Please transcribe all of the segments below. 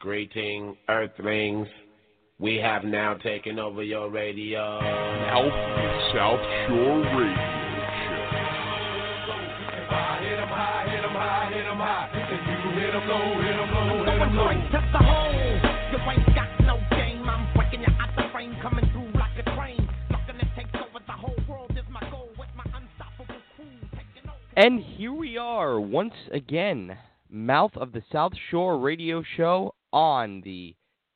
Greeting, Earthlings. We have now taken over your radio. Now from the South Shore Radio Going straight to the hole. You ain't got no game. I'm breaking you out the frame, coming through like a train. Something that takes over the whole world is my goal. With my unstoppable crew taking over. And here we are once again, Mouth of the South Shore radio show on the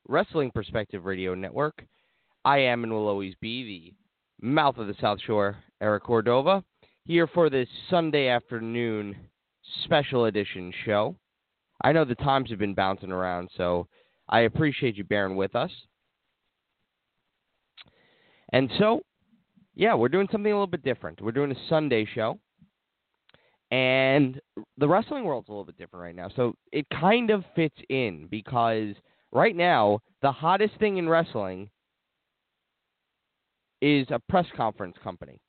Wrestling Perspective Radio Network. I am and will always be the Mouth of the South Shore, Eric Cordova, here for this Sunday afternoon special edition show. I know the times have been bouncing around, so I appreciate you bearing with us. And so, yeah, we're doing something a little bit different. We're doing a Sunday show. And the wrestling world's a little bit different right now. So it kind of fits in because right now, the hottest thing in wrestling is a press conference company.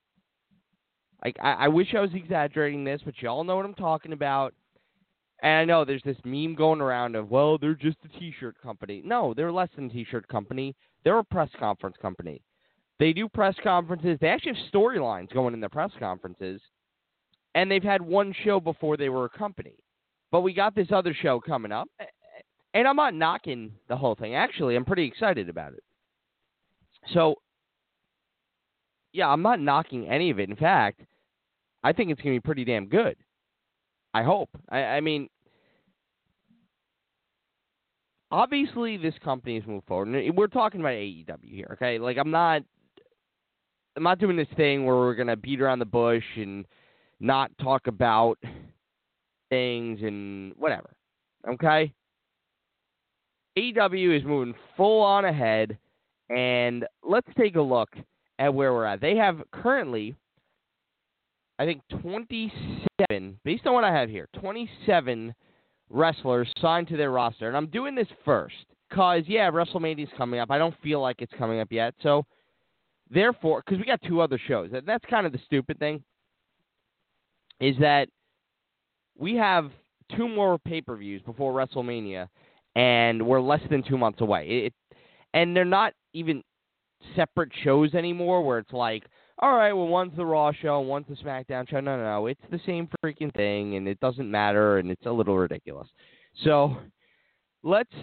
Like I, I wish I was exaggerating this, but you all know what I'm talking about. And I know there's this meme going around of, well, they're just a T-shirt company. No, they're less than a T-shirt company. They're a press conference company. They do press conferences. They actually have storylines going in their press conferences, and they've had one show before they were a company. But we got this other show coming up, and I'm not knocking the whole thing. Actually, I'm pretty excited about it. So, yeah, I'm not knocking any of it. In fact, I think it's going to be pretty damn good. I hope. I, I mean, obviously this company has moved forward. And we're talking about AEW here, okay? Like I'm not I'm not doing this thing where we're gonna beat around the bush and not talk about things and whatever. Okay? AEW is moving full on ahead and let's take a look at where we're at. They have currently I think 27, based on what I have here, 27 wrestlers signed to their roster. And I'm doing this first because, yeah, WrestleMania is coming up. I don't feel like it's coming up yet. So, therefore, because we got two other shows, that's kind of the stupid thing, is that we have two more pay per views before WrestleMania, and we're less than two months away. It, and they're not even separate shows anymore where it's like, all right, well, one's the Raw show, one's the SmackDown show. No, no, no. It's the same freaking thing, and it doesn't matter, and it's a little ridiculous. So let's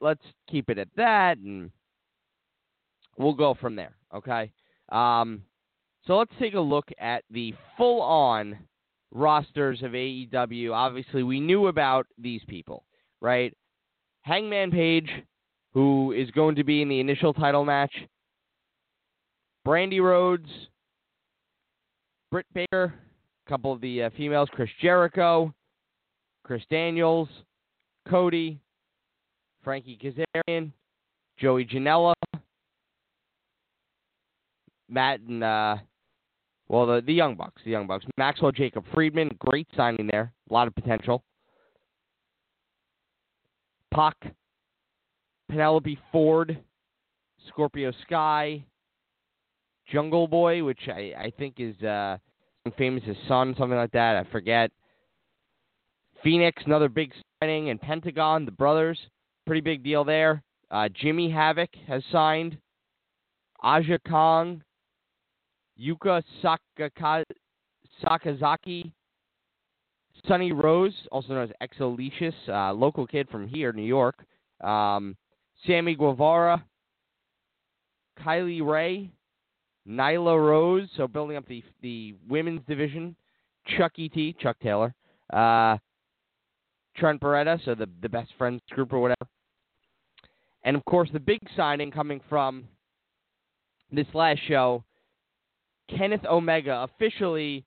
let's keep it at that, and we'll go from there. Okay. Um, so let's take a look at the full-on rosters of AEW. Obviously, we knew about these people, right? Hangman Page, who is going to be in the initial title match. Brandi Rhodes, Britt Baker, a couple of the uh, females, Chris Jericho, Chris Daniels, Cody, Frankie Kazarian, Joey Janela, Matt and uh, well the the Young Bucks, the Young Bucks, Maxwell Jacob Friedman, great signing there, a lot of potential. Pac, Penelope Ford, Scorpio Sky, Jungle Boy, which I, I think is uh, famous his son, something like that. I forget. Fenix, another big signing, and Pentagon, the brothers, pretty big deal there. Uh, Jimmy Havoc has signed. Aja Kong, Yuka Sakaka, Sakazaki, Sunny Rose, also known as Exolicious, uh, local kid from here, New York. Um, Sammy Guevara, Kylie Rae, Nyla Rose, so building up the the women's division. Chuck E.T., Chuck Taylor. Uh, Trent Beretta, so the, the best friends group or whatever. And of course, the big signing coming from this last show Kenneth Omega, officially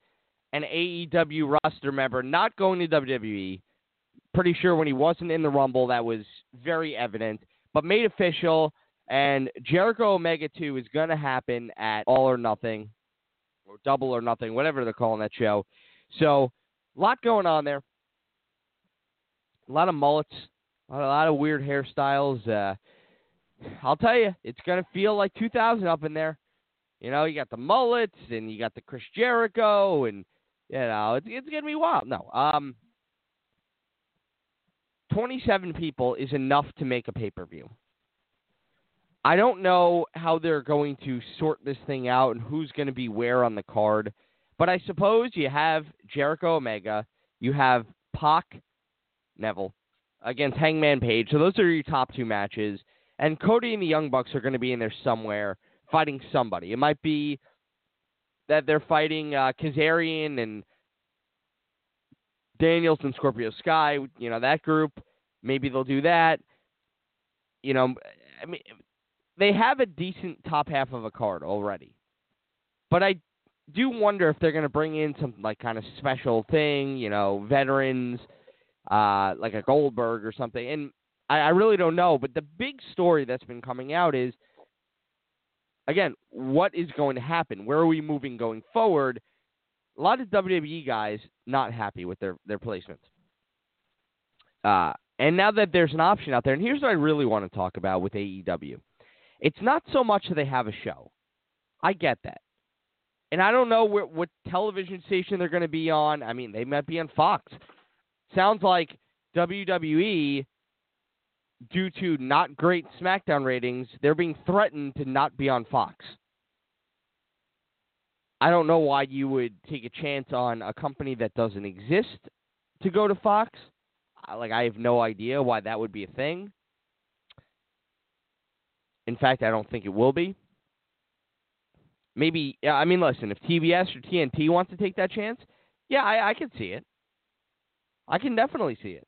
an AEW roster member, not going to WWE. Pretty sure when he wasn't in the Rumble, that was very evident, but made official and Jericho Omega 2 is going to happen at All or Nothing, or Double or Nothing, whatever they're calling that show. So, a lot going on there. A lot of mullets, a lot of weird hairstyles. Uh, I'll tell you, it's going to feel like 2000 up in there. You know, you got the mullets and you got the Chris Jericho, and, you know, it's, it's to be wild. No. Um, 27 people is enough to make a pay per view. I don't know how they're going to sort this thing out and who's going to be where on the card, but I suppose you have Jericho Omega, you have Pac Neville against Hangman Page. So those are your top two matches. And Cody and the Young Bucks are going to be in there somewhere fighting somebody. It might be that they're fighting uh, Kazarian and Daniels and Scorpio Sky, you know, that group. Maybe they'll do that. You know, I mean, they have a decent top half of a card already. But I do wonder if they're going to bring in some like kind of special thing, you know, veterans, uh, like a Goldberg or something. And I, I really don't know. But the big story that's been coming out is, again, what is going to happen? Where are we moving going forward? A lot of WWE guys not happy with their their placements. Uh, and now that there's an option out there, and here's what I really want to talk about with AEW. It's not so much that they have a show. I get that. And I don't know where, what television station they're going to be on. I mean, they might be on Fox. Sounds like WWE, due to not great SmackDown ratings, they're being threatened to not be on Fox. I don't know why you would take a chance on a company that doesn't exist to go to Fox. Like, I have no idea why that would be a thing. In fact, I don't think it will be. Maybe, I mean, listen, if TBS or TNT wants to take that chance, yeah, I, I could see it. I can definitely see it.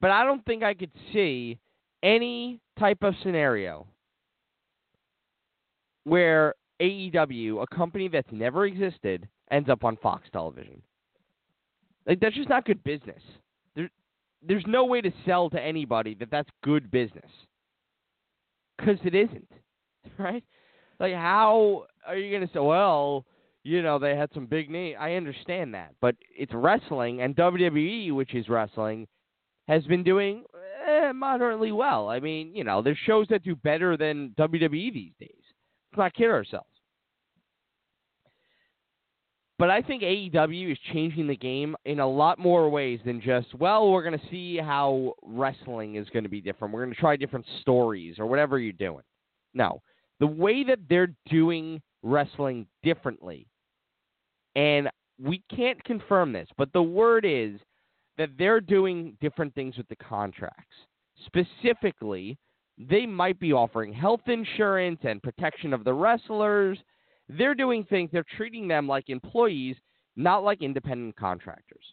But I don't think I could see any type of scenario where AEW, a company that's never existed, ends up on Fox television. Like that's just not good business. There, there's no way to sell to anybody that that's good business. Cuz it isn't. Right? Like how are you to say, well, you know, they had some big name. I understand that, but it's wrestling, and WWE, which is wrestling, has been doing eh, moderately well. I mean, you know, there's shows that do better than WWE these days. Let's not kid ourselves. But I think AEW is changing the game in a lot more ways than just, well, we're going to see how wrestling is going to be different. We're going to try different stories or whatever you're doing. No. The way that they're doing wrestling differently and we can't confirm this, but the word is that they're doing different things with the contracts. Specifically, they might be offering health insurance and protection of the wrestlers. They're doing things, they're treating them like employees, not like independent contractors.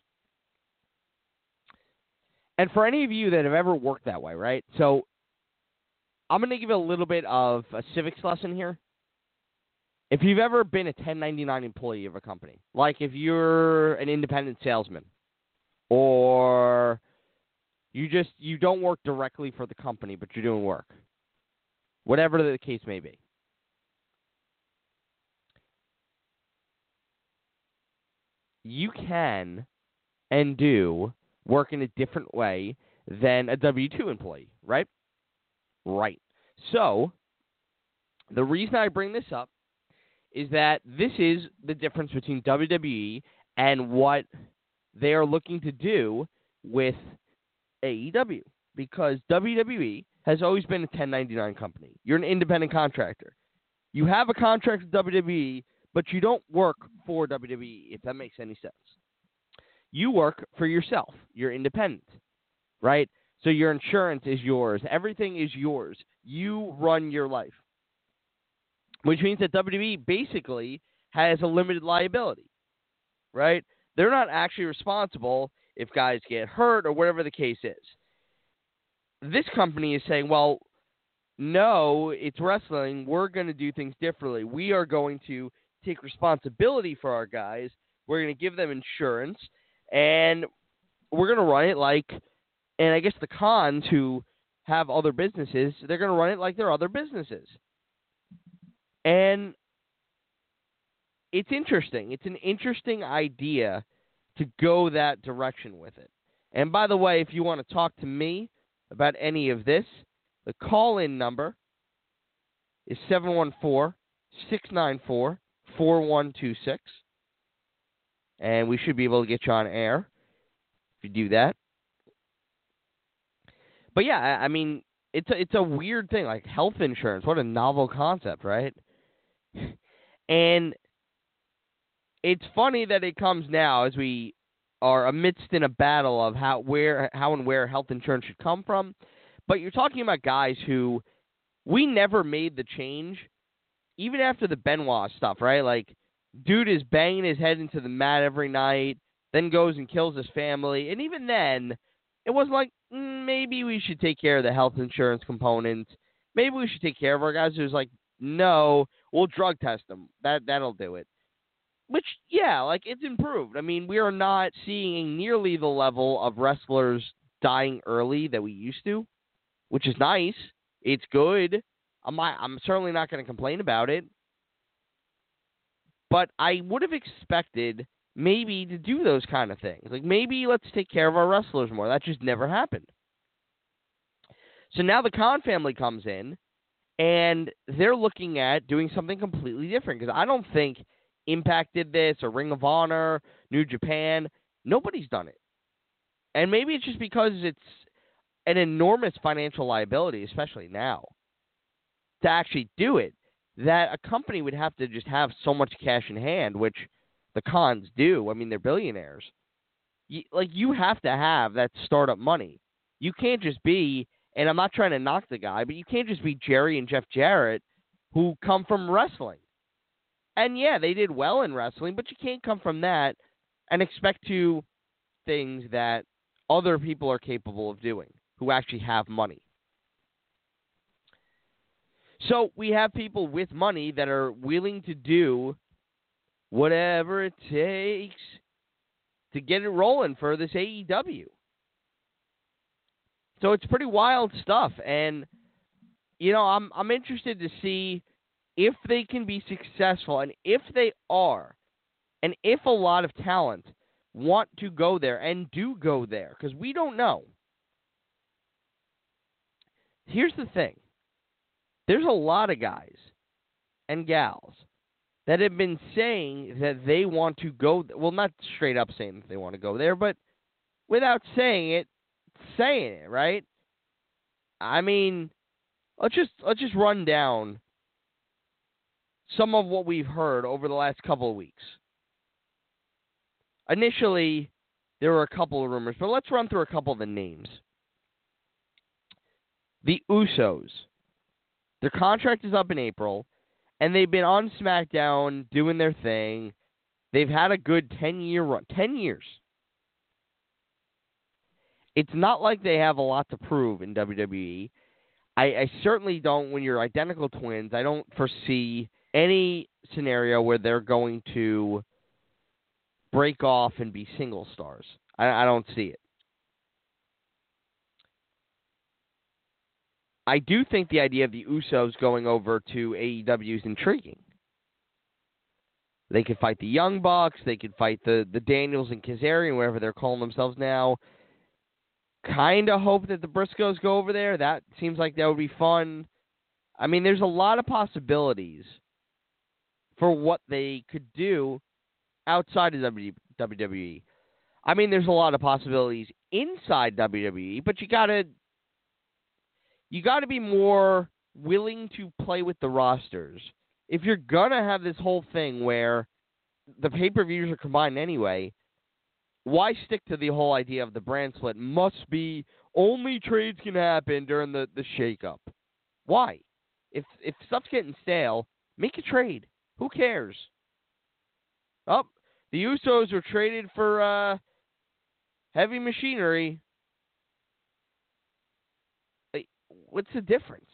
And for any of you that have ever worked that way, right? So I'm going to give a little bit of a civics lesson here. If you've ever been a 1099 employee of a company, like if you're an independent salesman or you just you don't work directly for the company but you're doing work. Whatever the case may be. You can and do work in a different way than a W 2 employee, right? Right. So, the reason I bring this up is that this is the difference between WWE and what they are looking to do with AEW. Because WWE has always been a 1099 company. You're an independent contractor. You have a contract with WWE, but you don't work for WWE, if that makes any sense. You work for yourself. You're independent, right? So your insurance is yours. Everything is yours. You run your life which means that WWE basically has a limited liability, right? They're not actually responsible if guys get hurt or whatever the case is. This company is saying, well, no, it's wrestling. We're going to do things differently. We are going to take responsibility for our guys. We're going to give them insurance, and we're going to run it like, and I guess the Khans who have other businesses, they're going to run it like they're other businesses. And it's interesting. It's an interesting idea to go that direction with it. And by the way, if you want to talk to me about any of this, the call in number is 714 694 4126. And we should be able to get you on air if you do that. but yeah, I, mean, it's a, it's a weird thing, like health insurance. What a novel concept, right? and it's funny that it comes now as we are amidst in a battle of how where how and where health insurance should come from. But you're talking about guys who we never made the change, even after the Benoit stuff, right? Like, dude is banging his head into the mat every night, then goes and kills his family, and even then, it wasn't like mm, maybe we should take care of the health insurance component. Maybe we should take care of our guys. It was like, no, we'll drug test them. That that'll do it. Which, yeah, like it's improved. I mean, we are not seeing nearly the level of wrestlers dying early that we used to, which is nice. It's good. I'm I'm certainly not going to complain about it. But I would have expected maybe to do those kind of things. Like maybe let's take care of our wrestlers more. That just never happened. So now the Khan family comes in and they're looking at doing something completely different because I don't think Impact did this or Ring of Honor, New Japan. Nobody's done it. And maybe it's just because it's an enormous financial liability, especially now, to actually do it, that a company would have to just have so much cash in hand, which the Khans do. I mean, they're billionaires. You, like, you have to have that startup money. You can't just be, and I'm not trying to knock the guy, but you can't just be Jerry and Jeff Jarrett who come from wrestling. And yeah, they did well in wrestling, but you can't come from that and expect to things that other people are capable of doing who actually have money. So we have people with money that are willing to do whatever it takes to get it rolling for this AEW. So it's pretty wild stuff and you know, I'm I'm interested to see if they can be successful and if they are and if a lot of talent want to go there and do go there because we don't know. Here's the thing. There's a lot of guys and gals that have been saying that they want to go well not straight up saying that they want to go there but without saying it saying it right i mean let's just let's just run down some of what we've heard over the last couple of weeks initially there were a couple of rumors but let's run through a couple of the names the usos their contract is up in april and they've been on SmackDown doing their thing. They've had a good 10 year run. 10 years. It's not like they have a lot to prove in WWE. I, I certainly don't, when you're identical twins, I don't foresee any scenario where they're going to break off and be single stars. I, I don't see it. I do think the idea of the Usos going over to AEW is intriguing. They could fight the Young Bucks. They could fight the, the Daniels and Kazarian, wherever they're calling themselves now. Kind of hope that the Briscoes go over there. That seems like that would be fun. I mean, there's a lot of possibilities for what they could do outside of WWE. I mean, there's a lot of possibilities inside WWE, but you got to you got to be more willing to play with the rosters. If you're gonna have this whole thing where the pay per views are combined anyway, why stick to the whole idea of the brand split? Must be only trades can happen during the the shakeup. Why? If if stuff's getting stale, make a trade. Who cares? Oh, the Usos were traded for uh, heavy machinery. what's the difference?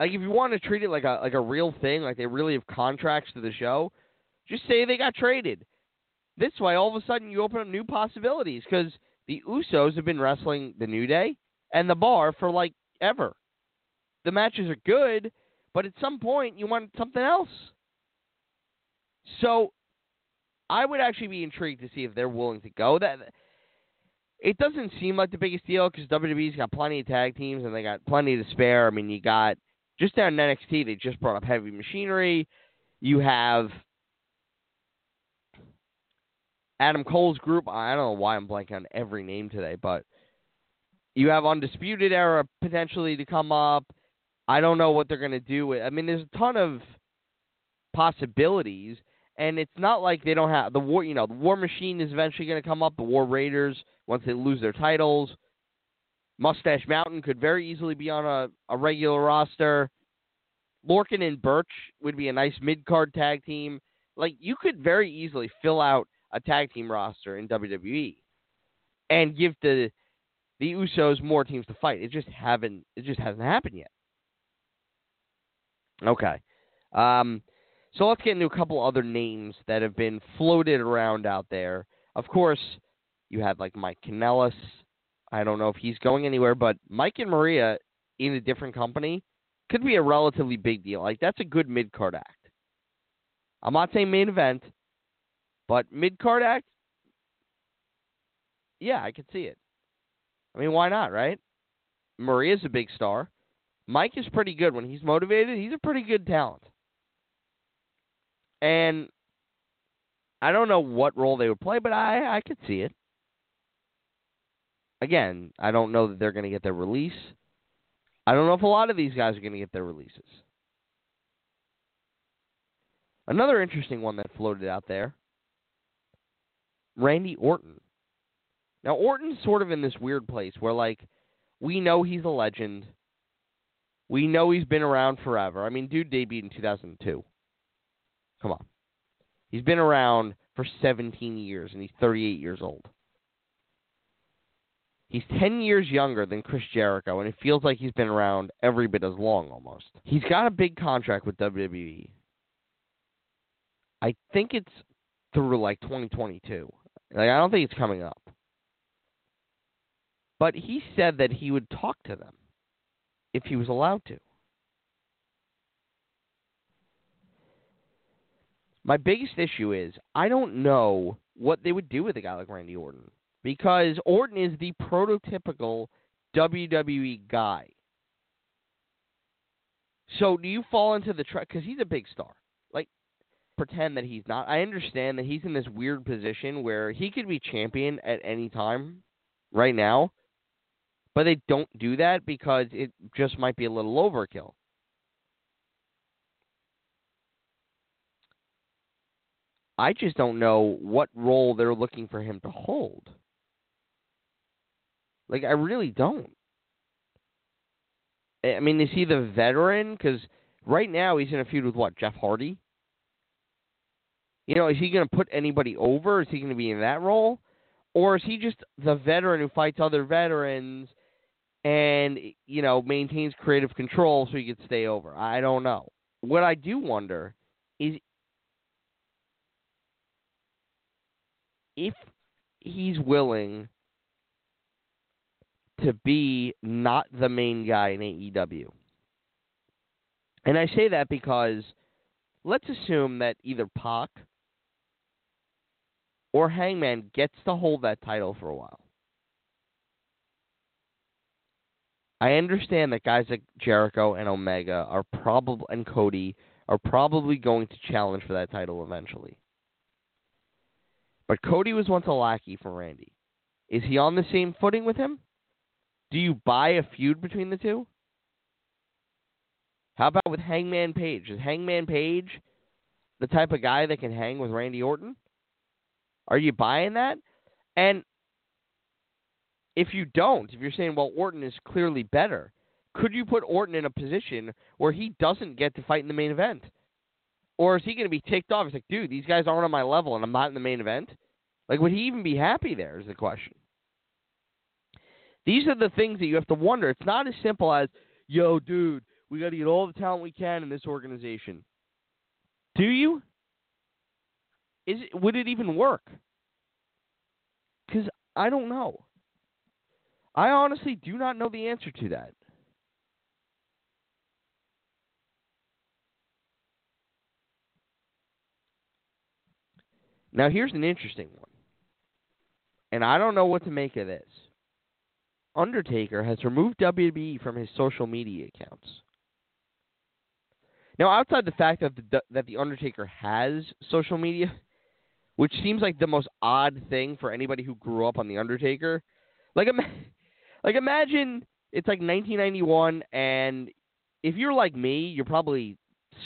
Like if you want to treat it like a like a real thing, like they really have contracts to the show, just say they got traded. This way, all of a sudden, you open up new possibilities because the Usos have been wrestling the New Day and the Bar for like ever. The matches are good, but at some point, you want something else. So, I would actually be intrigued to see if they're willing to go. That it doesn't seem like the biggest deal because WWE's got plenty of tag teams and they got plenty to spare. I mean, you got just down in NXT, they just brought up Heavy Machinery. You have Adam Cole's group. I don't know why I'm blanking on every name today, but you have Undisputed Era potentially to come up. I don't know what they're going to do. With, I mean, there's a ton of possibilities, and it's not like they don't have the war. You know, the War Machine is eventually going to come up. The War Raiders once they lose their titles. Mustache Mountain could very easily be on a, a regular roster. Lorcan and Burch would be a nice mid card tag team. Like you could very easily fill out a tag team roster in WWE and give the the Usos more teams to fight. It just haven't it just hasn't happened yet. Okay. Um so let's get into a couple other names that have been floated around out there. Of course, you have like Mike Kanellis. I don't know if he's going anywhere, but Mike and Maria in a different company could be a relatively big deal. Like that's a good mid card act. I'm not saying main event, but mid card act, yeah, I could see it. I mean, why not, right? Maria's a big star. Mike is pretty good when he's motivated. He's a pretty good talent. And I don't know what role they would play, but I I could see it. Again, I don't know that they're going to get their release. I don't know if a lot of these guys are going to get their releases. Another interesting one that floated out there Randy Orton. Now, Orton's sort of in this weird place where, like, we know he's a legend. We know he's been around forever. I mean, dude debuted in 2002. Come on. He's been around for 17 years, and he's 38 years old. He's 10 years younger than Chris Jericho, and it feels like he's been around every bit as long almost. He's got a big contract with WWE. I think it's through like 2022. Like, I don't think it's coming up. But he said that he would talk to them if he was allowed to. My biggest issue is I don't know what they would do with a guy like Randy Orton because Orton is the prototypical WWE guy. So do you fall into the trap? Because he's a big star. Like, pretend that he's not. I understand that he's in this weird position where he could be champion at any time right now, but they don't do that because it just might be a little overkill. I just don't know what role they're looking for him to hold. Like, I really don't. I mean, is he the veteran? Because right now he's in a feud with what Jeff Hardy. You know, is he going to put anybody over? Is he going to be in that role, or is he just the veteran who fights other veterans and you know maintains creative control so he could stay over? I don't know. What I do wonder is if he's willing to be not the main guy in AEW. And I say that because let's assume that either Pac or Hangman gets to hold that title for a while. I understand that guys like Jericho and Omega are probably and Cody are probably going to challenge for that title eventually. But Cody was once a lackey for Randy. Is he on the same footing with him? Do you buy a feud between the two? How about with Hangman Page? Is Hangman Page the type of guy that can hang with Randy Orton? Are you buying that? And if you don't, if you're saying, well, Orton is clearly better, could you put Orton in a position where he doesn't get to fight in the main event? Or is he going to be ticked off? He's like, dude, these guys aren't on my level and I'm not in the main event? Like, would he even be happy there, is the question. These are the things that you have to wonder. It's not as simple as, yo, dude, we got to get all the talent we can in this organization. Do you? Is it, would it even work? Because I don't know. I honestly do not know the answer to that. Now, here's an interesting one. And I don't know what to make of this. Undertaker has removed WWE from his social media accounts. Now, outside the fact that the that the Undertaker has social media, which seems like the most odd thing for anybody who grew up on the Undertaker. Like, like imagine it's like 1991, and if you're like me, you're probably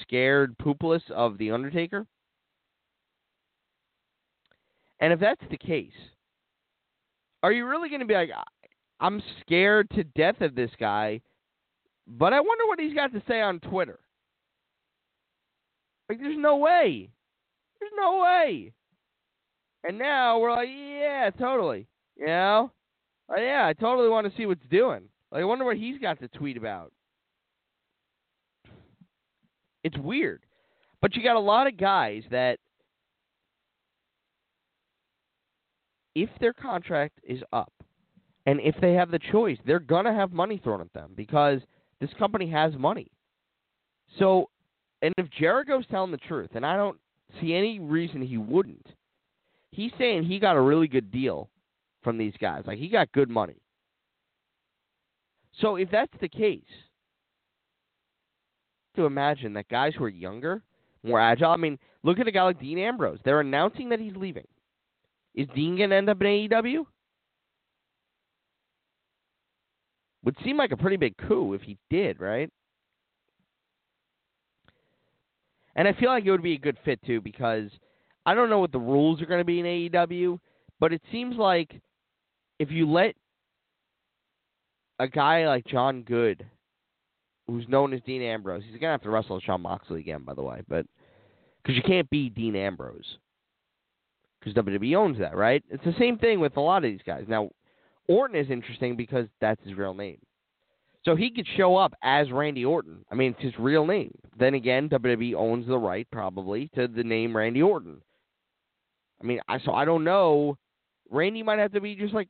scared poopless of the Undertaker. And if that's the case, are you really going to be like, "I- I'm scared to death of this guy, but I wonder what he's got to say on Twitter? Like, there's no way. There's no way. And now we're like, yeah, totally. You know? Oh, yeah, I totally want to see what's doing. Like, I wonder what he's got to tweet about. It's weird. But you got a lot of guys that, if their contract is up, and if they have the choice, they're going to have money thrown at them because this company has money. So, and if Jericho's telling the truth, and I don't see any reason he wouldn't, he's saying he got a really good deal from these guys. Like, he got good money. So, if that's the case, to imagine that guys who are younger, more agile. I mean, look at a guy like Dean Ambrose. They're announcing that he's leaving. Is Dean to end up in AEW? Would seem like a pretty big coup if he did, right? And I feel like it would be a good fit too because I don't know what the rules are going to be in AEW, but it seems like if you let a guy like Jon Good, who's known as Dean Ambrose, he's to have to wrestle Shawn Moxley again, by the way, but because you can't be Dean Ambrose because WWE owns that, right? It's the same thing with a lot of these guys. Now, Orton is interesting because that's his real name. So he could show up as Randy Orton. I mean, it's his real name. Then again, WWE owns the right probably to the name Randy Orton. I mean, I so I don't know. Randy might have to be just like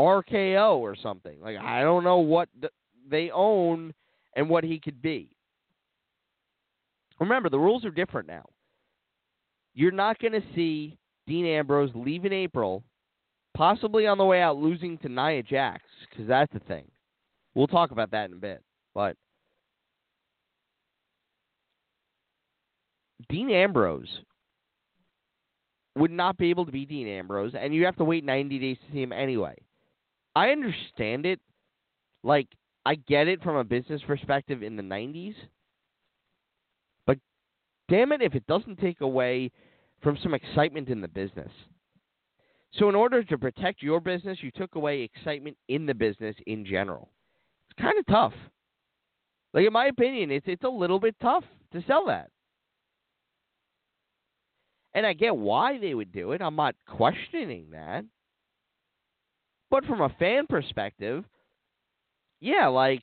RKO or something. Like I don't know what th- they own and what he could be. Remember, the rules are different now. You're not going to see Dean Ambrose leave in April possibly on the way out losing to Nia Jax because that's the thing. We'll talk about that in a bit, but Dean Ambrose would not be able to be Dean Ambrose, and you have to wait 90 days to see him anyway. I understand it. Like, I get it from a business perspective in the 90s, but damn it if it doesn't take away from some excitement in the business. So, in order to protect your business, you took away excitement in the business in general. It's kind of tough. Like, in my opinion, it's it's a little bit tough to sell that. And I get why they would do it. I'm not questioning that. But from a fan perspective, yeah, like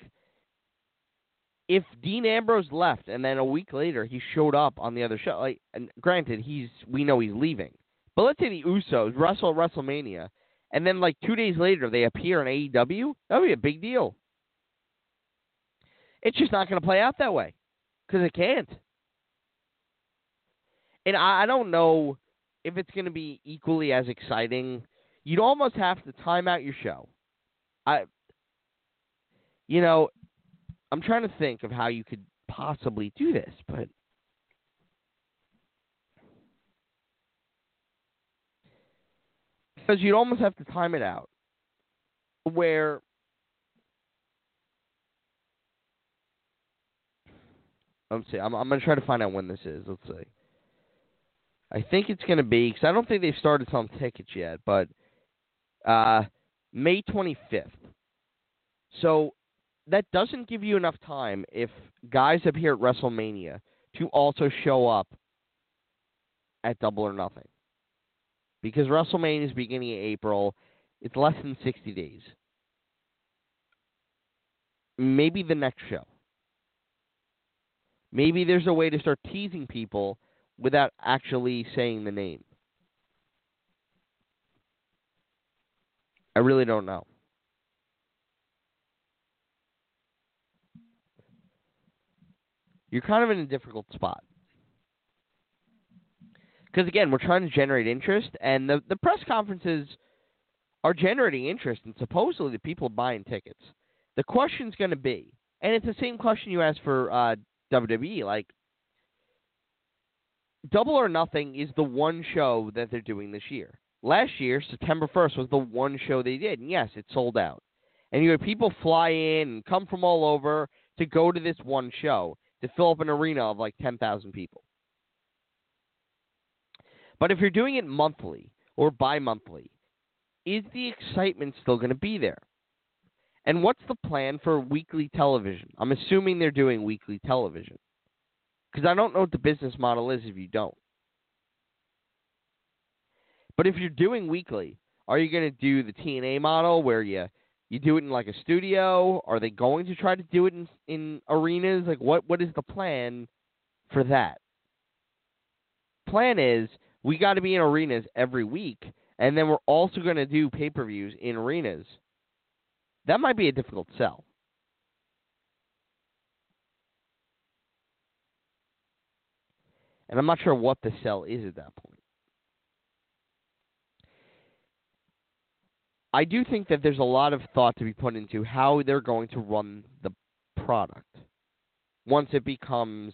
if Dean Ambrose left and then a week later he showed up on the other show, like and granted he's we know he's leaving. But let's say the Usos wrestle WrestleMania and then like two days later they appear in AEW, that would be a big deal. It's just not going to play out that way because it can't. And I, I don't know if it's going to be equally as exciting. You'd almost have to time out your show. I, you know, I'm trying to think of how you could possibly do this, but because you'd almost have to time it out where let's see I'm I'm going to try to find out when this is let's see I think it's going to be cuz I don't think they've started selling tickets yet but uh May 25th so that doesn't give you enough time if guys appear at WrestleMania to also show up at Double or Nothing. Because WrestleMania is beginning of April, it's less than 60 days. Maybe the next show. Maybe there's a way to start teasing people without actually saying the name. I really don't know. you're kind of in a difficult spot. Because again, we're trying to generate interest, and the the press conferences are generating interest, and supposedly the people buying tickets. The question's going to be, and it's the same question you asked for uh, WWE, like, Double or Nothing is the one show that they're doing this year. Last year, September 1st, was the one show they did. And yes, it sold out. And you had people fly in and come from all over to go to this one show to fill up an arena of like 10,000 people. But if you're doing it monthly or bi monthly, is the excitement still going to be there? And what's the plan for weekly television? I'm assuming they're doing weekly television. Because I don't know what the business model is if you don't. But if you're doing weekly, are you going to do the TNA model where you you do it in like a studio? Are they going to try to do it in in arenas? Like what what is the plan for that? Plan is we got to be in arenas every week, and then we're also going to do pay per views in arenas. That might be a difficult sell. And I'm not sure what the sell is at that point. I do think that there's a lot of thought to be put into how they're going to run the product once it becomes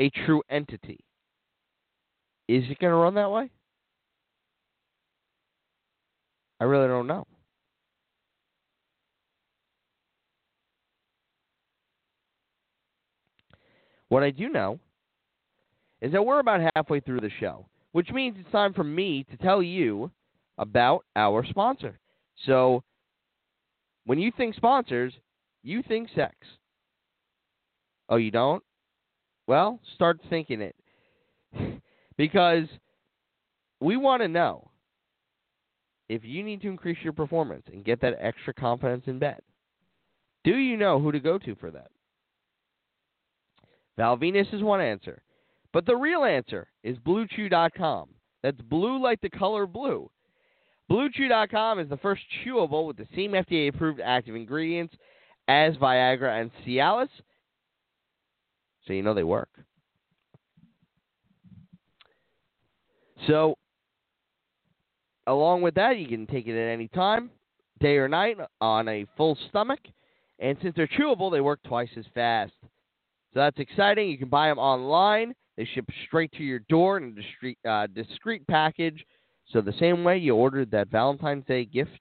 a true entity. Is it going to run that way? I really don't know. What I do know is that we're about halfway through the show, which means it's time for me to tell you about our sponsor. So, when you think sponsors, you think sex. Oh, you don't? Well, start thinking it. because we want to know if you need to increase your performance and get that extra confidence in bed. Do you know who to go to for that? Val Venis is one answer. But the real answer is BlueChew.com. That's blue like the color blue. BlueChew.com is the first chewable with the same FDA approved active ingredients as Viagra and Cialis. So you know they work. So, along with that, you can take it at any time, day or night, on a full stomach. And since they're chewable, they work twice as fast. So that's exciting. You can buy them online. They ship straight to your door in a discreet, uh, discreet package. So the same way you ordered that Valentine's Day gift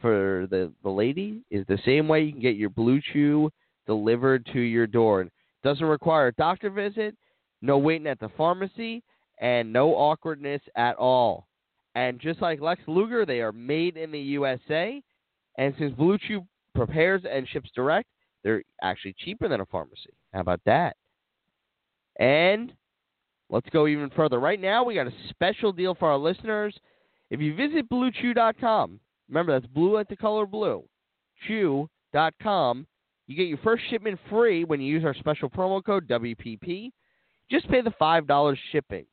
for the, the lady is the same way you can get your Blue Chew delivered to your door. It doesn't require a doctor visit, no waiting at the pharmacy, and no awkwardness at all. And just like Lex Luger, they are made in the USA. And since Blue Chew prepares and ships direct, they're actually cheaper than a pharmacy. How about that? And let's go even further. Right now, we got a special deal for our listeners. If you visit BlueChew.com, remember that's blue like the color blue, Chew.com, you get your first shipment free when you use our special promo code WPP. Just pay the $5 shipping.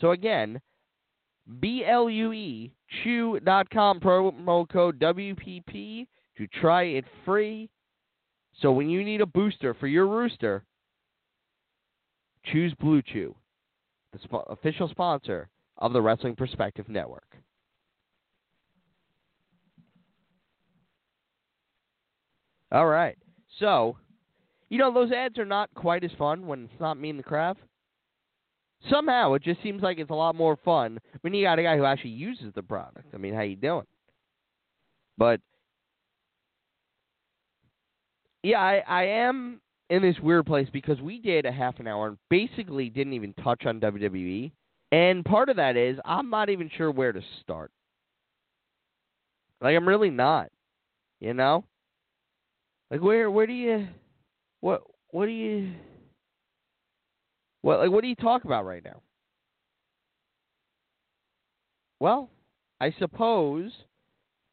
So again, B L U E Chew.com promo code WPP to try it free. So when you need a booster for your rooster, choose Blue Chew, the sp- official sponsor of the Wrestling Perspective Network. All right. So, you know, those ads are not quite as fun when it's not me and the Crab. Somehow, it just seems like it's a lot more fun when you got a guy who actually uses the product. I mean, how you doing? But yeah, I, I am in this weird place because we did a half an hour and basically didn't even touch on WWE. And part of that is I'm not even sure where to start. Like I'm really not. You know? Like where where do you what what do you what like what do you talk about right now? Well, I suppose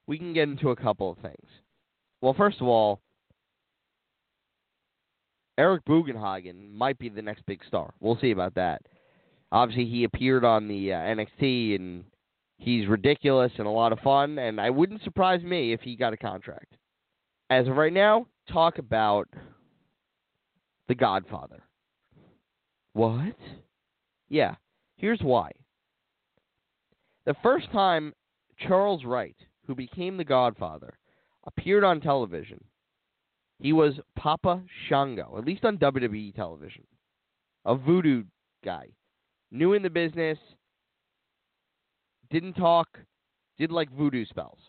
we can get into a couple of things. Well, first of all, Eric Bugenhagen might be the next big star. We'll see about that. Obviously, he appeared on the uh, NXT, and he's ridiculous and a lot of fun. And I wouldn't surprise me if he got a contract. As of right now, talk about The Godfather. What? Yeah. Here's why. The first time Charles Wright, who became The Godfather, appeared on television he was Papa Shango, at least on WWE television, a voodoo guy, new in the business, didn't talk, did like voodoo spells,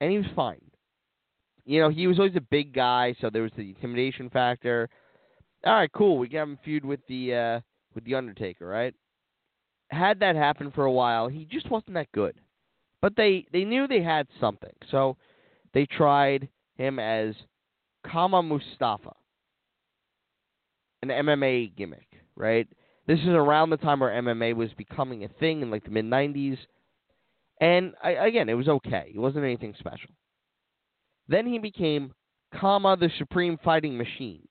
and he was fine. You know, he was always a big guy, so there was the intimidation factor. All right, cool. We got him feud with the uh, with the Undertaker, right? Had that happen for a while, he just wasn't that good. But they they knew they had something, so they tried him as Kama Mustafa, an MMA gimmick, right? This is around the time where MMA was becoming a thing in like the mid '90s, and I, again, it was okay. It wasn't anything special. Then he became Kama the Supreme Fighting Machine.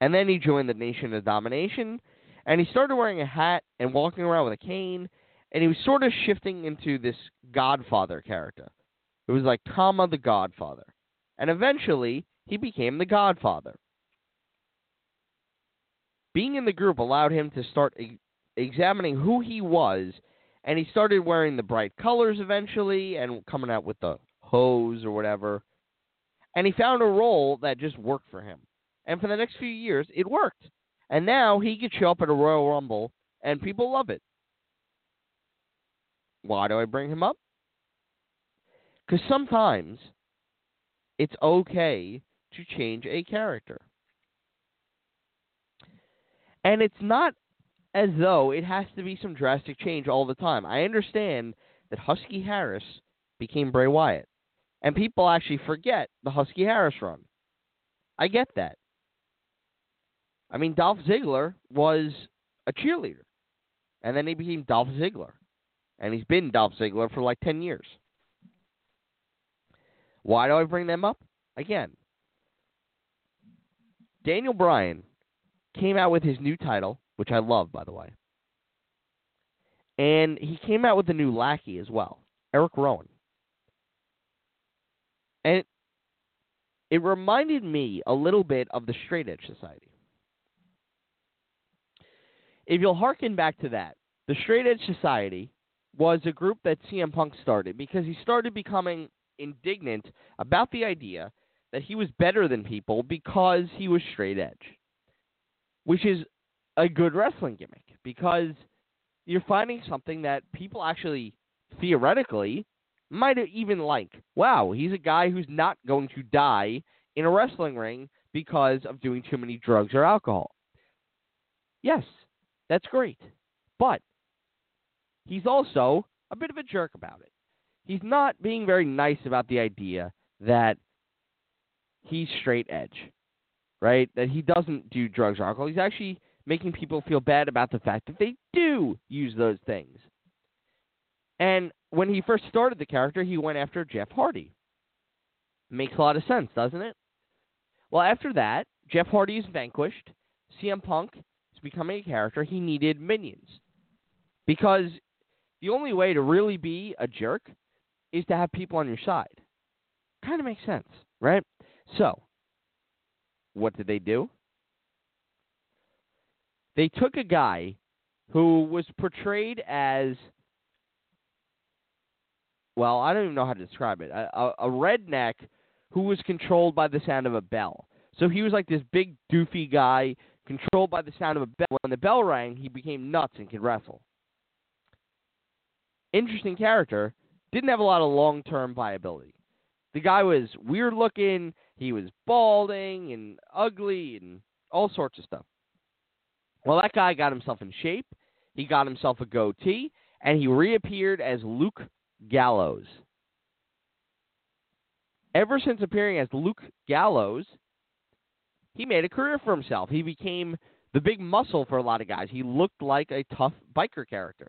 And then he joined the Nation of Domination, and he started wearing a hat and walking around with a cane, and he was sort of shifting into this Godfather character. It was like Kama the Godfather. And eventually, he became the Godfather. Being in the group allowed him to start e- examining who he was, and he started wearing the bright colors eventually and coming out with the hose or whatever. And he found a role that just worked for him. And for the next few years, it worked. And now he could show up at a Royal Rumble, and people love it. Why do I bring him up? Because sometimes it's okay to change a character. And it's not as though it has to be some drastic change all the time. I understand that Husky Harris became Bray Wyatt. And people actually forget the Husky Harris run. I get that. I mean, Dolph Ziggler was a cheerleader. And then he became Dolph Ziggler. And he's been Dolph Ziggler for like 10 years. Why do I bring them up? Again, Daniel Bryan came out with his new title, which I love, by the way. And he came out with a new lackey as well, Eric Rowan. And it, reminded me a little bit of the Straight Edge Society. If you'll hearken back to that, the Straight Edge Society was a group that CM Punk started because he started becoming indignant about the idea that he was better than people because he was straight edge, which is a good wrestling gimmick because you're finding something that people actually theoretically might even like. Wow, he's a guy who's not going to die in a wrestling ring because of doing too many drugs or alcohol. Yes, that's great. But he's also a bit of a jerk about it. He's not being very nice about the idea that he's straight edge, right? That he doesn't do drugs or alcohol. He's actually making people feel bad about the fact that they do use those things. And when he first started the character, he went after Jeff Hardy. Makes a lot of sense, doesn't it? Well, after that, Jeff Hardy is vanquished. CM Punk is becoming a character. He needed minions. Because the only way to really be a jerk is to have people on your side. Kind of makes sense, right? So, what did they do? They took a guy who was portrayed as well, I don't even know how to describe it. A, a, a redneck who was controlled by the sound of a bell. So he was like this big doofy guy controlled by the sound of a bell. When the bell rang, he became nuts and could wrestle. Interesting character. Didn't have a lot of long term viability. The guy was weird looking, he was balding and ugly and all sorts of stuff. Well, that guy got himself in shape. He got himself a goatee, and he reappeared as Luke Gallows. Ever since appearing as Luke Gallows, he made a career for himself. He became the big muscle for a lot of guys. He looked like a tough biker character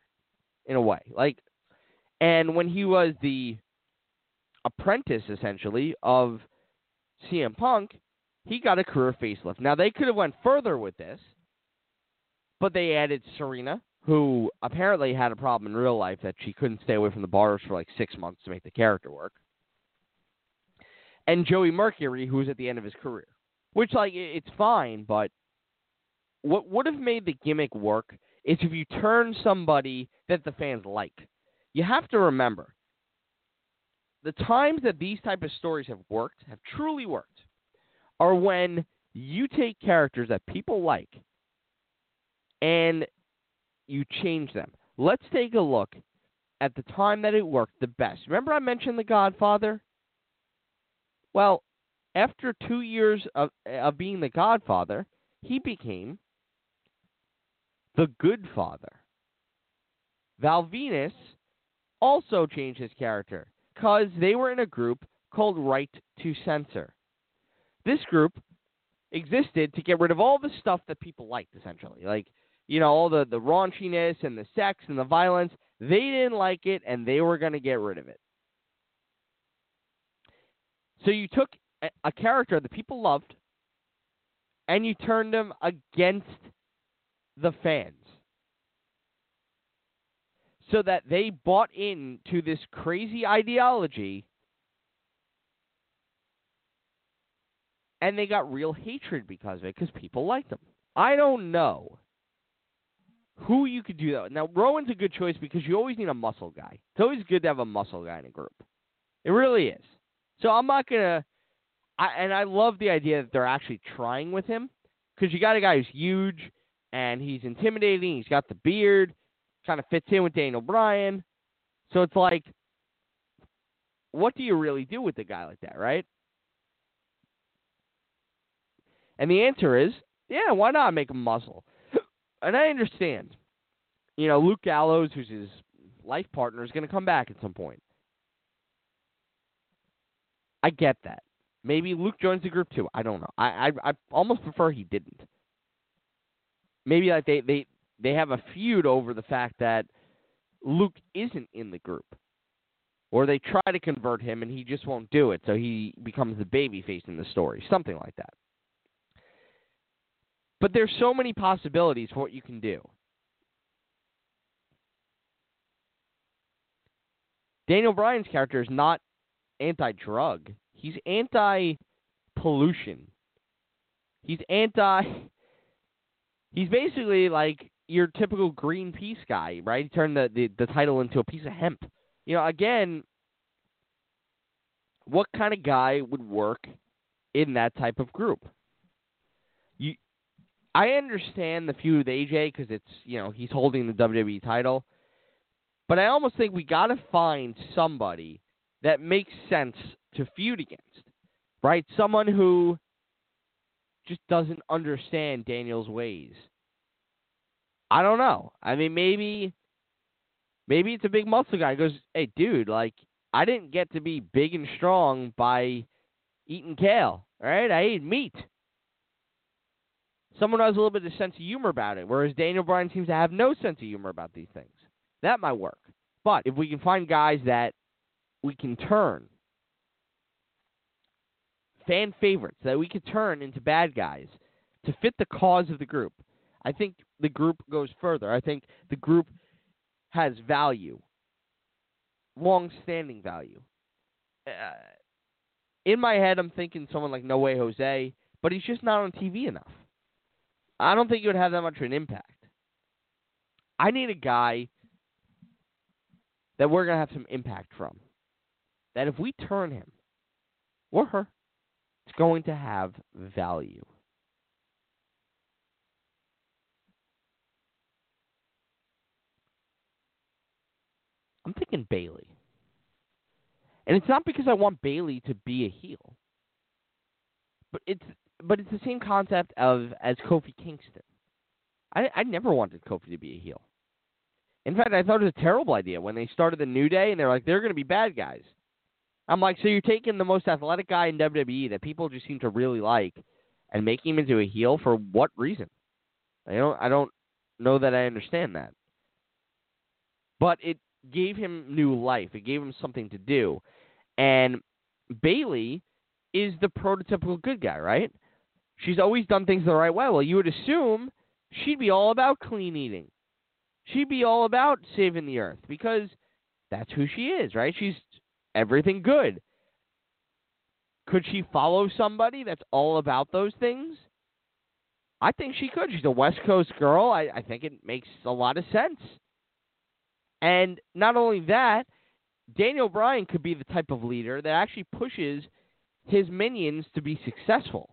in a way. Like and when he was the apprentice essentially of CM Punk, he got a career facelift. Now they could have went further with this, but they added Serena, who apparently had a problem in real life that she couldn't stay away from the bars for like six months to make the character work, and Joey Mercury, who was at the end of his career. Which like it's fine, but what would have made the gimmick work is if you turn somebody that the fans like. You have to remember the times that these type of stories have worked, have truly worked, are when You take characters that people like and you change them. Let's take a look at the time that it worked the best. Remember, I mentioned The Godfather? Well, after two years of, of being The Godfather, he became the Goodfather. Val Venis also changed his character because they were in a group called Right to Censor. This group existed to get rid of all the stuff that people liked, essentially. Like, you know, all the, the raunchiness and the sex and the violence. They didn't like it and they were going to get rid of it. So you took a, a character that people loved and you turned them against the fans so that they bought into this crazy ideology and they got real hatred because of it because people liked them. I don't know who you could do that. With. Now Rowan's a good choice because you always need a muscle guy. It's always good to have a muscle guy in a group. It really is. So I'm not gonna. I, and I love the idea that they're actually trying with him because you got a guy who's huge and he's intimidating. He's got the beard, kind of fits in with Daniel Bryan. So it's like, what do you really do with a guy like that, right? And the answer is, yeah, why not make him muscle? And I understand, you know, Luke Gallows, who's his life partner, is going to come back at some point. I get that. Maybe Luke joins the group too. I don't know. I I, I almost prefer he didn't. Maybe like they they they have a feud over the fact that Luke isn't in the group, or they try to convert him and he just won't do it, so he becomes the baby face in the story, something like that. But there's so many possibilities for what you can do. Daniel Bryan's character is not anti-drug. He's anti-pollution. He's anti. He's basically like your typical Greenpeace guy, right? He turned the, the, the title into a piece of hemp. You know, again, what kind of guy would work in that type of group? You, I understand the feud with AJ because it's you know he's holding the WWE title, but I almost think we got to find somebody that makes sense to feud against, right? Someone who just doesn't understand Daniel's ways. I don't know. I mean, maybe, maybe it's a big muscle guy. He goes, hey, dude, like I didn't get to be big and strong by eating kale. Right, I ate meat. Someone has a little bit of sense of humor about it, whereas Daniel Bryan seems to have no sense of humor about these things. That might work. But if we can find guys that we can turn fan favorites that we could turn into bad guys to fit the cause of the group. I think the group goes further. I think the group has value, long standing value. Uh, in my head, I'm thinking someone like No Way Jose, but he's just not on TV enough. I don't think he would have that much of an impact. I need a guy that we're going to have some impact from. That if we turn him or her, it's going to have value. I'm thinking Bayley. And it's not because I want Bayley to be a heel. But it's but it's the same concept of as Kofi Kingston. I I never wanted Kofi to be a heel. In fact, I thought it was a terrible idea when they started the New Day and they're like they're going to be bad guys. I'm like, so you're taking the most athletic guy in WWE that people just seem to really like and making him into a heel for what reason? I don't I don't know that I understand that. But it gave him new life. It gave him something to do. And Bayley is the prototypical good guy, right? She's always done things the right way. Well, you would assume she'd be all about clean eating. She'd be all about saving the earth because that's who she is, right? She's everything good. Could she follow somebody that's all about those things? I think she could. She's a West Coast girl. I, I think it makes a lot of sense. And not only that, Daniel Bryan could be the type of leader that actually pushes his minions to be successful.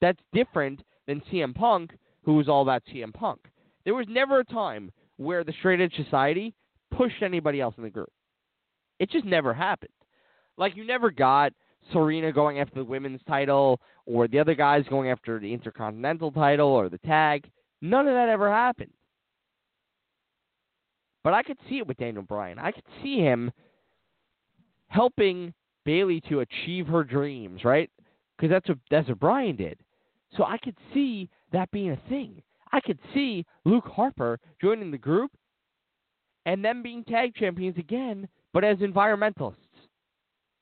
That's different than CM Punk, who was all about CM Punk. There was never a time where the Straight Edge Society pushed anybody else in the group. It just never happened. Like you never got Serena going after the women's title or the other guys going after the Intercontinental title or the tag. None of that ever happened. But I could see it with Daniel Bryan. I could see him helping Bayley to achieve her dreams, right? Because that's what that's what Bryan did. So I could see that being a thing. I could see Luke Harper joining the group and them being tag champions again, but as environmentalists,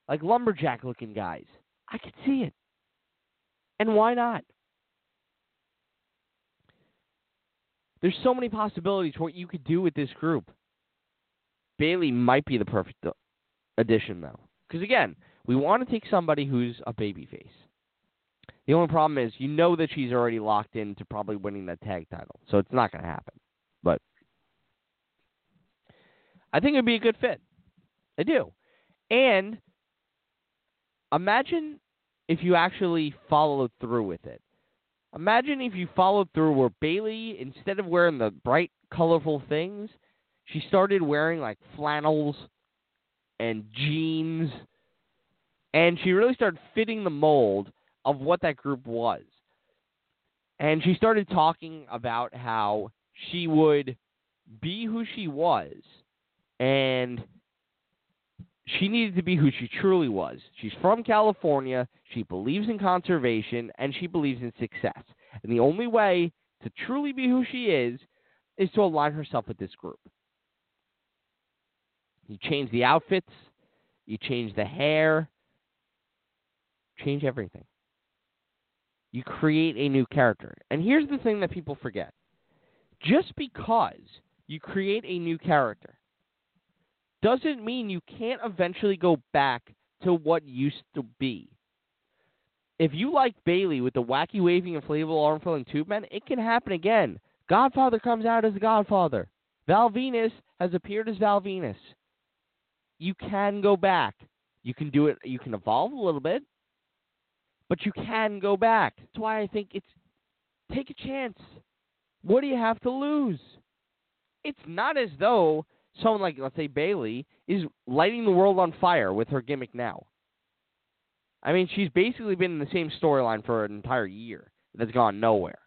like lumberjack looking guys. I could see it. And why not? There's so many possibilities what you could do with this group. Bayley might be the perfect addition, though. Because again, we want to take somebody who's a babyface. The only problem is, you know that she's already locked into probably winning that tag title, so it's not going to happen. But I think it'd be a good fit. I do. And imagine if you actually followed through with it. Imagine if you followed through where Bayley, instead of wearing the bright, colorful things, she started wearing like flannels and jeans, and she really started fitting the mold of what that group was. And she started talking about how she would be who she was and she needed to be who she truly was. She's from California, she believes in conservation, and she believes in success. And the only way to truly be who she is is to align herself with this group. You change the outfits, you change the hair, change everything. You create a new character. And here's the thing that people forget just because you create a new character doesn't mean you can't eventually go back to what used to be. If you like Bayley with the wacky waving inflatable arm filling tube man, it can happen again. Godfather comes out as the Godfather. Val Venis has appeared as Val Venis. You can go back. You can do it. You can evolve a little bit, but you can go back. That's why I think it's take a chance. What do you have to lose? It's not as though someone like, let's say, Bayley is lighting the world on fire with her gimmick now. I mean, she's basically been in the same storyline for an entire year that's gone nowhere.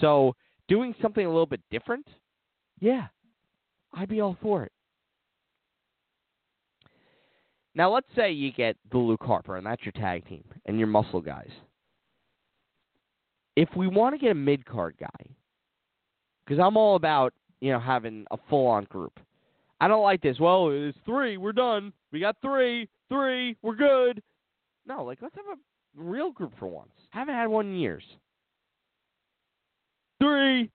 So, doing something a little bit different, yeah, I'd be all for it. Now, let's say you get the Luke Harper, and that's your tag team and your muscle guys. If we want to get a mid card guy, because I'm all about you know having a full on group. I don't like this. Well, it's three. We're done. We got three. Three. We're good. No, like let's have a real group for once. Haven't had one in years. Three.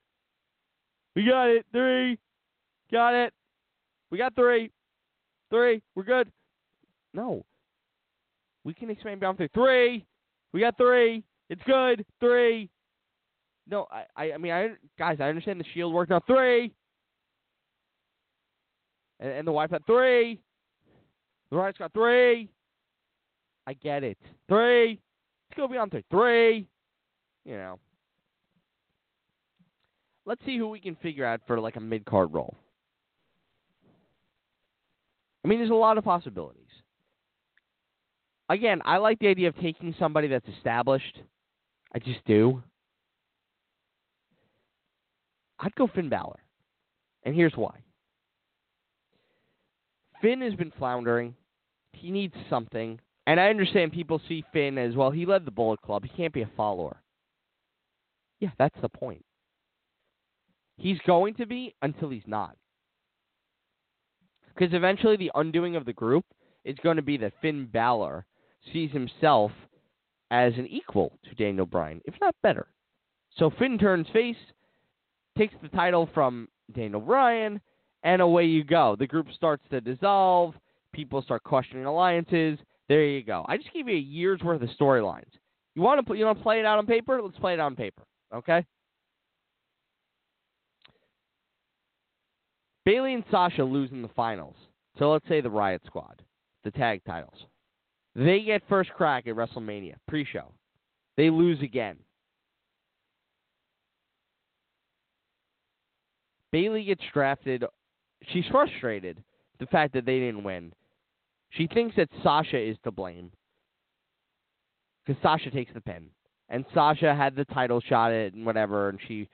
We got it. Three. Got it. We got three. Three. We're good. No. We can expand beyond three. Three. We got three. It's good. Three. No, I, I, I mean, I, guys, I understand the shield worked out. Three. And, and the wife had three. The wife's got three. I get it. Three. Let's go beyond three. Three. You know. Let's see who we can figure out for like a mid card role. I mean, there's a lot of possibilities. Again, I like the idea of taking somebody that's established. I just do. I'd go Finn Balor. And here's why. Finn has been floundering. He needs something. And I understand people see Finn as well. He led the Bullet Club. He can't be a follower. Yeah, that's the point. He's going to be until he's not. Because eventually the undoing of the group is going to be that Finn Balor sees himself as an equal to Daniel Bryan, if not better. So Finn turns face, takes the title from Daniel Bryan, and away you go. The group starts to dissolve. People start questioning alliances. There you go. I just gave you a year's worth of storylines. You want to put, you want to play it out on paper? Let's play it on paper. Okay. Bayley and Sasha lose in the finals. So let's say the Riot Squad, the tag titles. They get first crack at WrestleMania pre-show. They lose again. Bayley gets drafted She's frustrated the fact that they didn't win. She thinks that Sasha is to blame because Sasha takes the pin, and Sasha had the title shot at and whatever, and she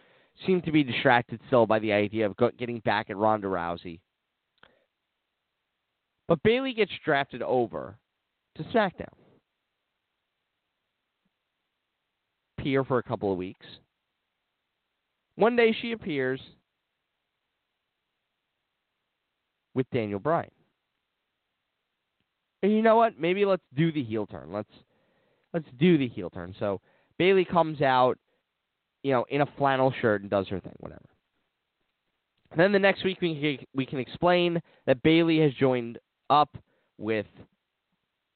seemed to be distracted still by the idea of getting back at Ronda Rousey. But Bayley gets drafted over to SmackDown. Appear for a couple of weeks. One day she appears with Daniel Bryan. And you know what? Maybe let's do the heel turn. Let's let's do the heel turn. So Bayley comes out, you know, in a flannel shirt and does her thing, whatever. And then the next week we can, we can explain that Bayley has joined up with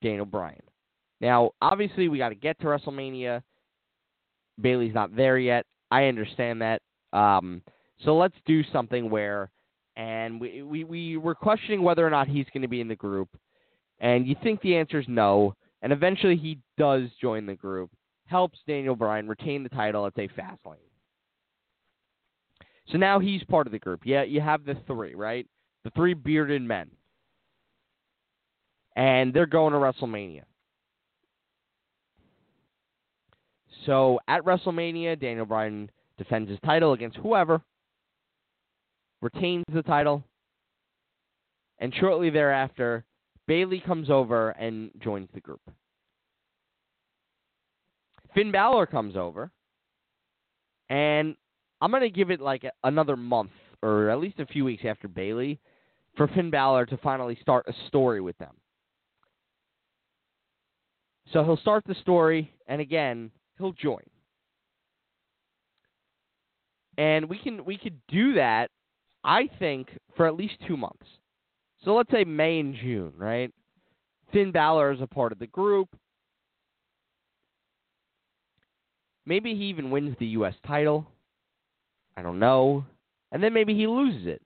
Daniel Bryan. Now, obviously, we got to get to WrestleMania. Bayley's not there yet. I understand that. Um, so let's do something where, and we, we we were questioning whether or not he's going to be in the group, and you think the answer is no, and eventually he does join the group, helps Daniel Bryan retain the title at a Fastlane. So now he's part of the group. Yeah, you have the three, right? The three bearded men. And they're going to WrestleMania. So at WrestleMania, Daniel Bryan defends his title against whoever, retains the title, and shortly thereafter, Bayley comes over and joins the group. Finn Balor comes over, and I'm going to give it like another month or at least a few weeks after Bayley for Finn Balor to finally start a story with them. So he'll start the story, and again, he'll join. And we can we could do that, I think, for at least two months. So let's say May and June, right? Finn Balor is a part of the group. Maybe he even wins the U.S. title. I don't know. And then maybe he loses it.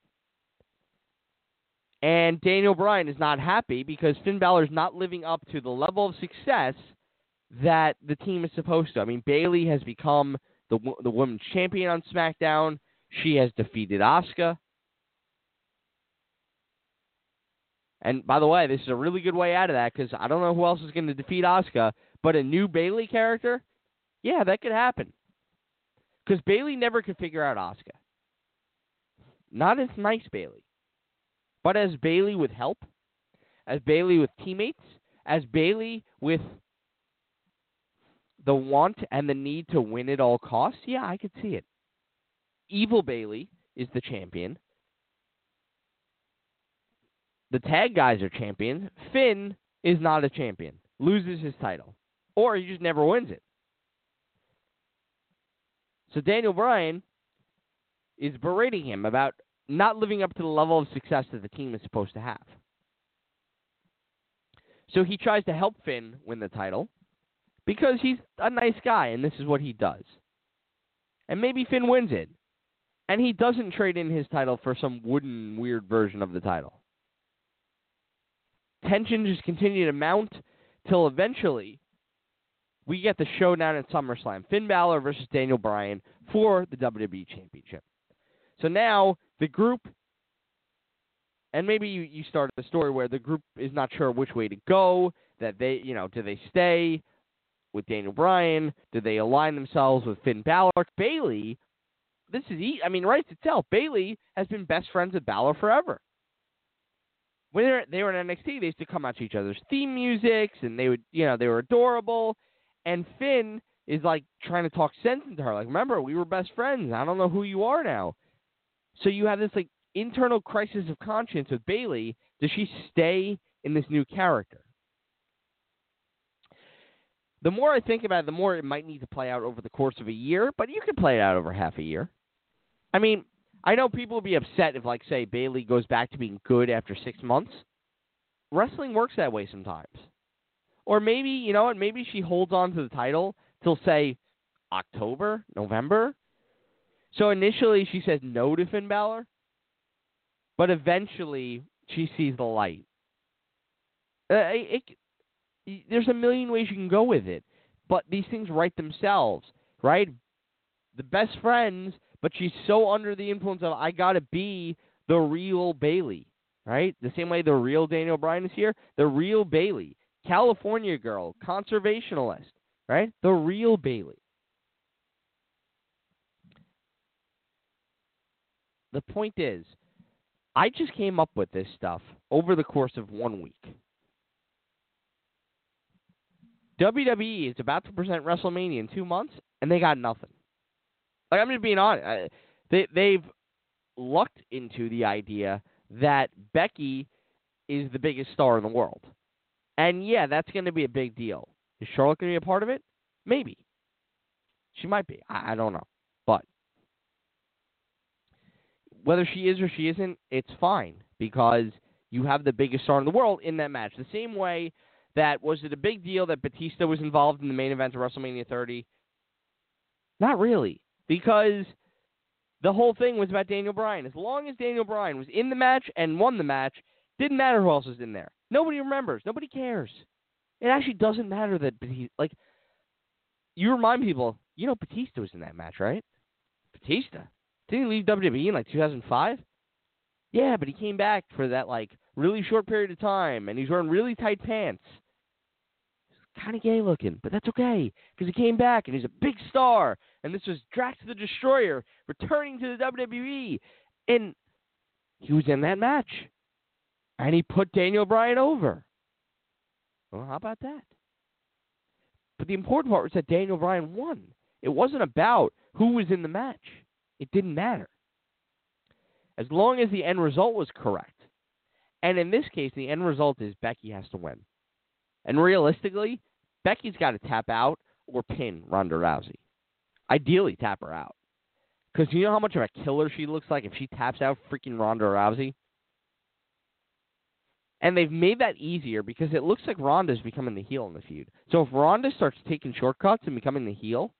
And Daniel Bryan is not happy because Finn Balor is not living up to the level of success that the team is supposed to. I mean, Bayley has become the the women's champion on SmackDown. She has defeated Asuka. And by the way, this is a really good way out of that because I don't know who else is going to defeat Asuka, but a new Bayley character, yeah, that could happen. Because Bayley never could figure out Asuka. Not as nice Bayley, but as Bayley with help, as Bayley with teammates, as Bayley with the want and the need to win at all costs. Yeah, I could see it. Evil Bayley is the champion. The tag guys are champions. Finn is not a champion, loses his title, or he just never wins it. So Daniel Bryan is berating him about not living up to the level of success that the team is supposed to have. So he tries to help Finn win the title because he's a nice guy and this is what he does. And maybe Finn wins it. And he doesn't trade in his title for some wooden, weird version of the title. Tension just continue to mount till eventually we get the showdown at SummerSlam Finn Balor versus Daniel Bryan for the WWE Championship. So now the group, and maybe you, you started the story where the group is not sure which way to go. That they, you know, do they stay with Daniel Bryan? Do they align themselves with Finn Balor? Bayley, this is, I mean, writes itself. Bayley has been best friends with Balor forever. When they were, they were in NXT, they used to come out to each other's theme musics, and they would, you know, they were adorable. And Finn is like trying to talk sense into her. Like, remember, we were best friends. I don't know who you are now. So you have this like internal crisis of conscience with Bayley. Does she stay in this new character? The more I think about it, the more it might need to play out over the course of a year, but you can play it out over half a year. I mean, I know people would be upset if, like, say, Bayley goes back to being good after six months. Wrestling works that way sometimes. Or maybe, you know what, maybe she holds on to the title till, say, October, November. So initially she says no to Finn Balor, but eventually she sees the light. Uh, it, it, there's a million ways you can go with it, but these things write themselves, right? The best friends but she's so under the influence of I gotta be the real Bayley, right? The same way the real Daniel Bryan is here, the real Bayley, California girl, conservationalist, right? The real Bayley. The point is, I just came up with this stuff over the course of one week. WWE is about to present WrestleMania in two months, and they got nothing. Like I'm just being honest. I- They they've lucked into the idea that Becky is the biggest star in the world, and yeah, that's going to be a big deal. Is Charlotte going to be a part of it? Maybe. She might be. I, I don't know, but whether she is or she isn't, it's fine because you have the biggest star in the world in that match. The same way that was it a big deal that Batista was involved in the main event of WrestleMania 30? Not really, because the whole thing was about Daniel Bryan. As long as Daniel Bryan was in the match and won the match, didn't matter who else was in there. Nobody remembers. Nobody cares. It actually doesn't matter that Batista, like, you remind people, you know, Batista was in that match, right? Batista. Didn't he leave WWE in like 2005? Yeah, but he came back for that like really short period of time, and he's wearing really tight pants. Kind of gay looking, but that's okay because he came back and he's a big star. And this was Drax the Destroyer returning to the WWE, and he was in that match, and he put Daniel Bryan over. Well, how about that? But the important part was that Daniel Bryan won. It wasn't about who was in the match. It didn't matter. As long as the end result was correct. And in this case, the end result is Becky has to win. And realistically, Becky's got to tap out or pin Ronda Rousey. Ideally, tap her out. Because you know how much of a killer she looks like if she taps out freaking Ronda Rousey? And they've made that easier because it looks like Ronda's becoming the heel in the feud. So if Ronda starts taking shortcuts and becoming the heel,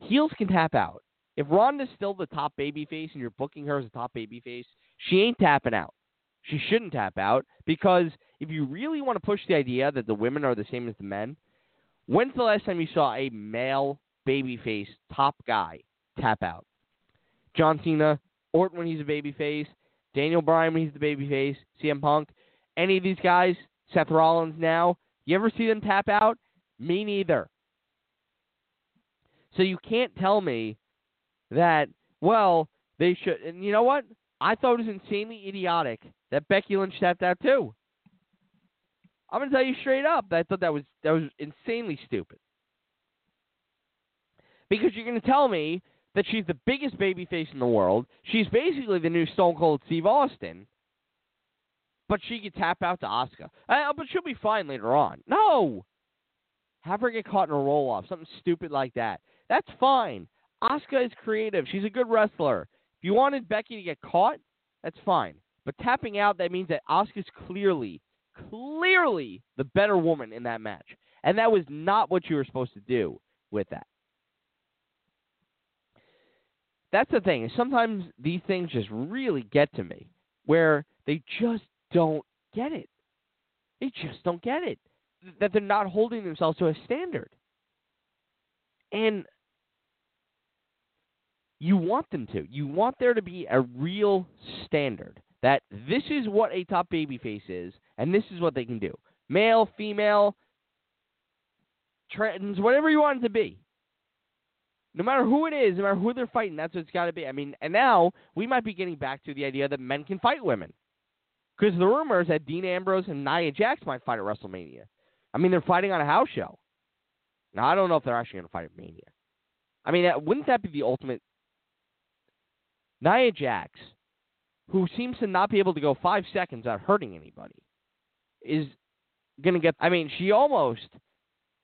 heels can tap out. If Ronda's still the top babyface and you're booking her as a top babyface, she ain't tapping out. She shouldn't tap out because if you really want to push the idea that the women are the same as the men, when's the last time you saw a male babyface top guy tap out? John Cena, Orton when he's a babyface, Daniel Bryan when he's the babyface, CM Punk, any of these guys, Seth Rollins now, you ever see them tap out? Me neither. So you can't tell me that, well, they should. And you know what? I thought it was insanely idiotic that Becky Lynch tapped out too. I'm gonna tell you straight up. that I thought that was that was insanely stupid. Because you're gonna tell me that she's the biggest babyface in the world. She's basically the new Stone Cold Steve Austin. But she could tap out to Asuka. Uh, but she'll be fine later on. No. Have her get caught in a roll off, something stupid like that. That's fine. Asuka is creative. She's a good wrestler. If you wanted Becky to get caught, that's fine. But tapping out, that means that Asuka's clearly, clearly the better woman in that match. And that was not what you were supposed to do with that. That's the thing. Sometimes these things just really get to me, where they just don't get it. They just don't get it. That they're not holding themselves to a standard. And you want them to. You want there to be a real standard that this is what a top babyface is, and this is what they can do. Male, female, trans, whatever you want it to be. No matter who it is, no matter who they're fighting, that's what it's got to be. I mean, and now we might be getting back to the idea that men can fight women. Because the rumor is that Dean Ambrose and Nia Jax might fight at WrestleMania. I mean, they're fighting on a house show. Now, I don't know if they're actually going to fight at Mania. I mean, wouldn't that be the ultimate? Nia Jax, who seems to not be able to go five seconds without hurting anybody, is going to get. I mean, she almost,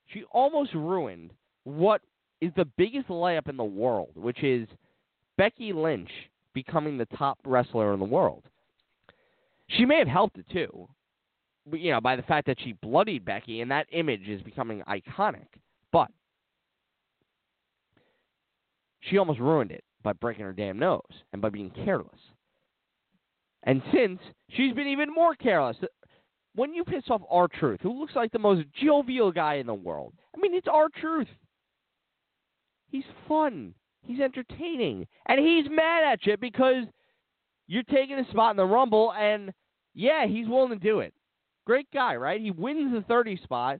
she almost ruined what is the biggest layup in the world, which is Becky Lynch becoming the top wrestler in the world. She may have helped it too, you know, by the fact that she bloodied Becky, and that image is becoming iconic. But she almost ruined it by breaking her damn nose and by being careless. And since she's been even more careless, when you piss off R-Truth, who looks like the most jovial guy in the world, I mean, it's our truth. He's fun. He's entertaining. And he's mad at you because you're taking a spot in the Rumble, and yeah, he's willing to do it. Great guy, right? He wins the 30 spot,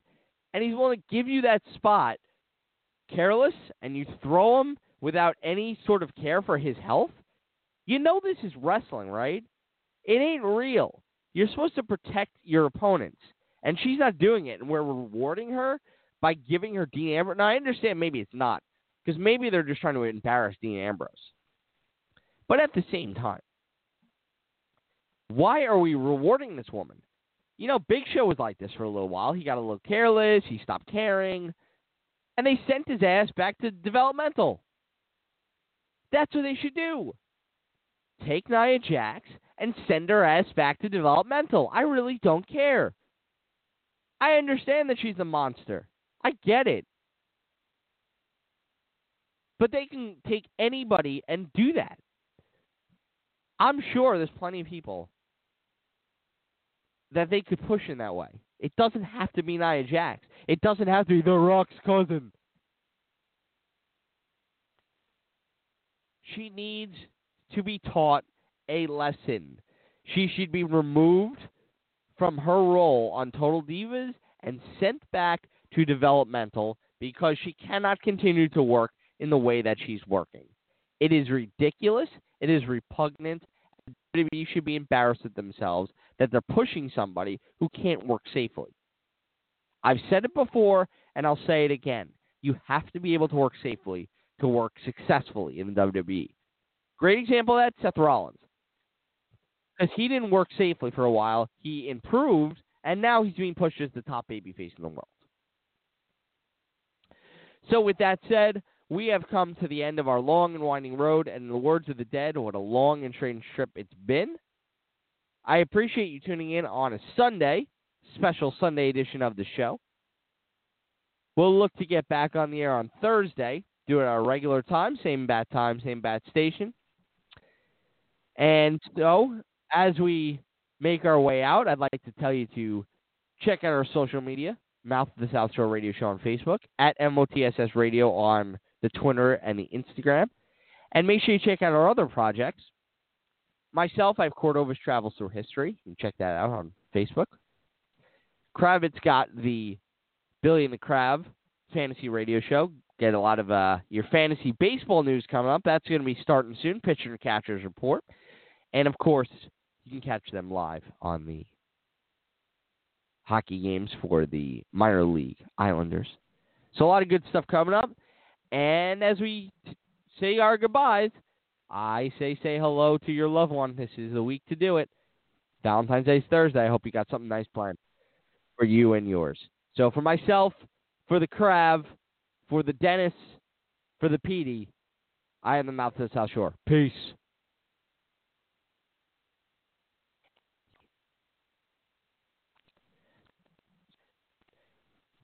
and he's willing to give you that spot careless, and you throw him without any sort of care for his health. You know this is wrestling, right? It ain't real. You're supposed to protect your opponents, and she's not doing it, and we're rewarding her by giving her Dean Ambrose. Now, I understand maybe it's not, because maybe they're just trying to embarrass Dean Ambrose. But at the same time, why are we rewarding this woman? You know, Big Show was like this for a little while. He got a little careless, he stopped caring, and they sent his ass back to developmental. That's what they should do. Take Nia Jax and send her ass back to developmental. I really don't care. I understand that she's a monster. I get it. But they can take anybody and do that. I'm sure there's plenty of people that they could push in that way. It doesn't have to be Nia Jax. It doesn't have to be The Rock's cousin. She needs to be taught a lesson. She should be removed from her role on Total Divas and sent back to developmental because she cannot continue to work in the way that she's working. It is ridiculous. It is repugnant. WWE should be embarrassed at themselves that they're pushing somebody who can't work safely. I've said it before, and I'll say it again. You have to be able to work safely to work successfully in WWE. Great example of that, Seth Rollins. Because he didn't work safely for a while, he improved, and now he's being pushed as the top babyface in the world. So, with that said, we have come to the end of our long and winding road, and in the words of the dead, what a long and strange trip it's been. I appreciate you tuning in on a Sunday, special Sunday edition of the show. We'll look to get back on the air on Thursday, do it our regular time, same bat time, same bat station. And so, as we make our way out, I'd like to tell you to check out our social media, Mouth of the South Shore Radio Show on Facebook, at MOTSS Radio on the Twitter and the Instagram. And make sure you check out our other projects. Myself, I have Cordova's Travels Through History. You can check that out on Facebook. Kravitz got the Billy and the Crab fantasy radio show. Get a lot of uh, your fantasy baseball news coming up. That's going to be starting soon. Pitcher and catchers report. And of course, you can catch them live on the hockey games for the minor league Islanders. So a lot of good stuff coming up. And as we t- say our goodbyes, I say say hello to your loved one. This is the week to do it. Valentine's Day is Thursday. I hope you got something nice planned for you and yours. So for myself, for the Crab, for the Dennis, for the Petey, I am the mouth of the South Shore. Peace.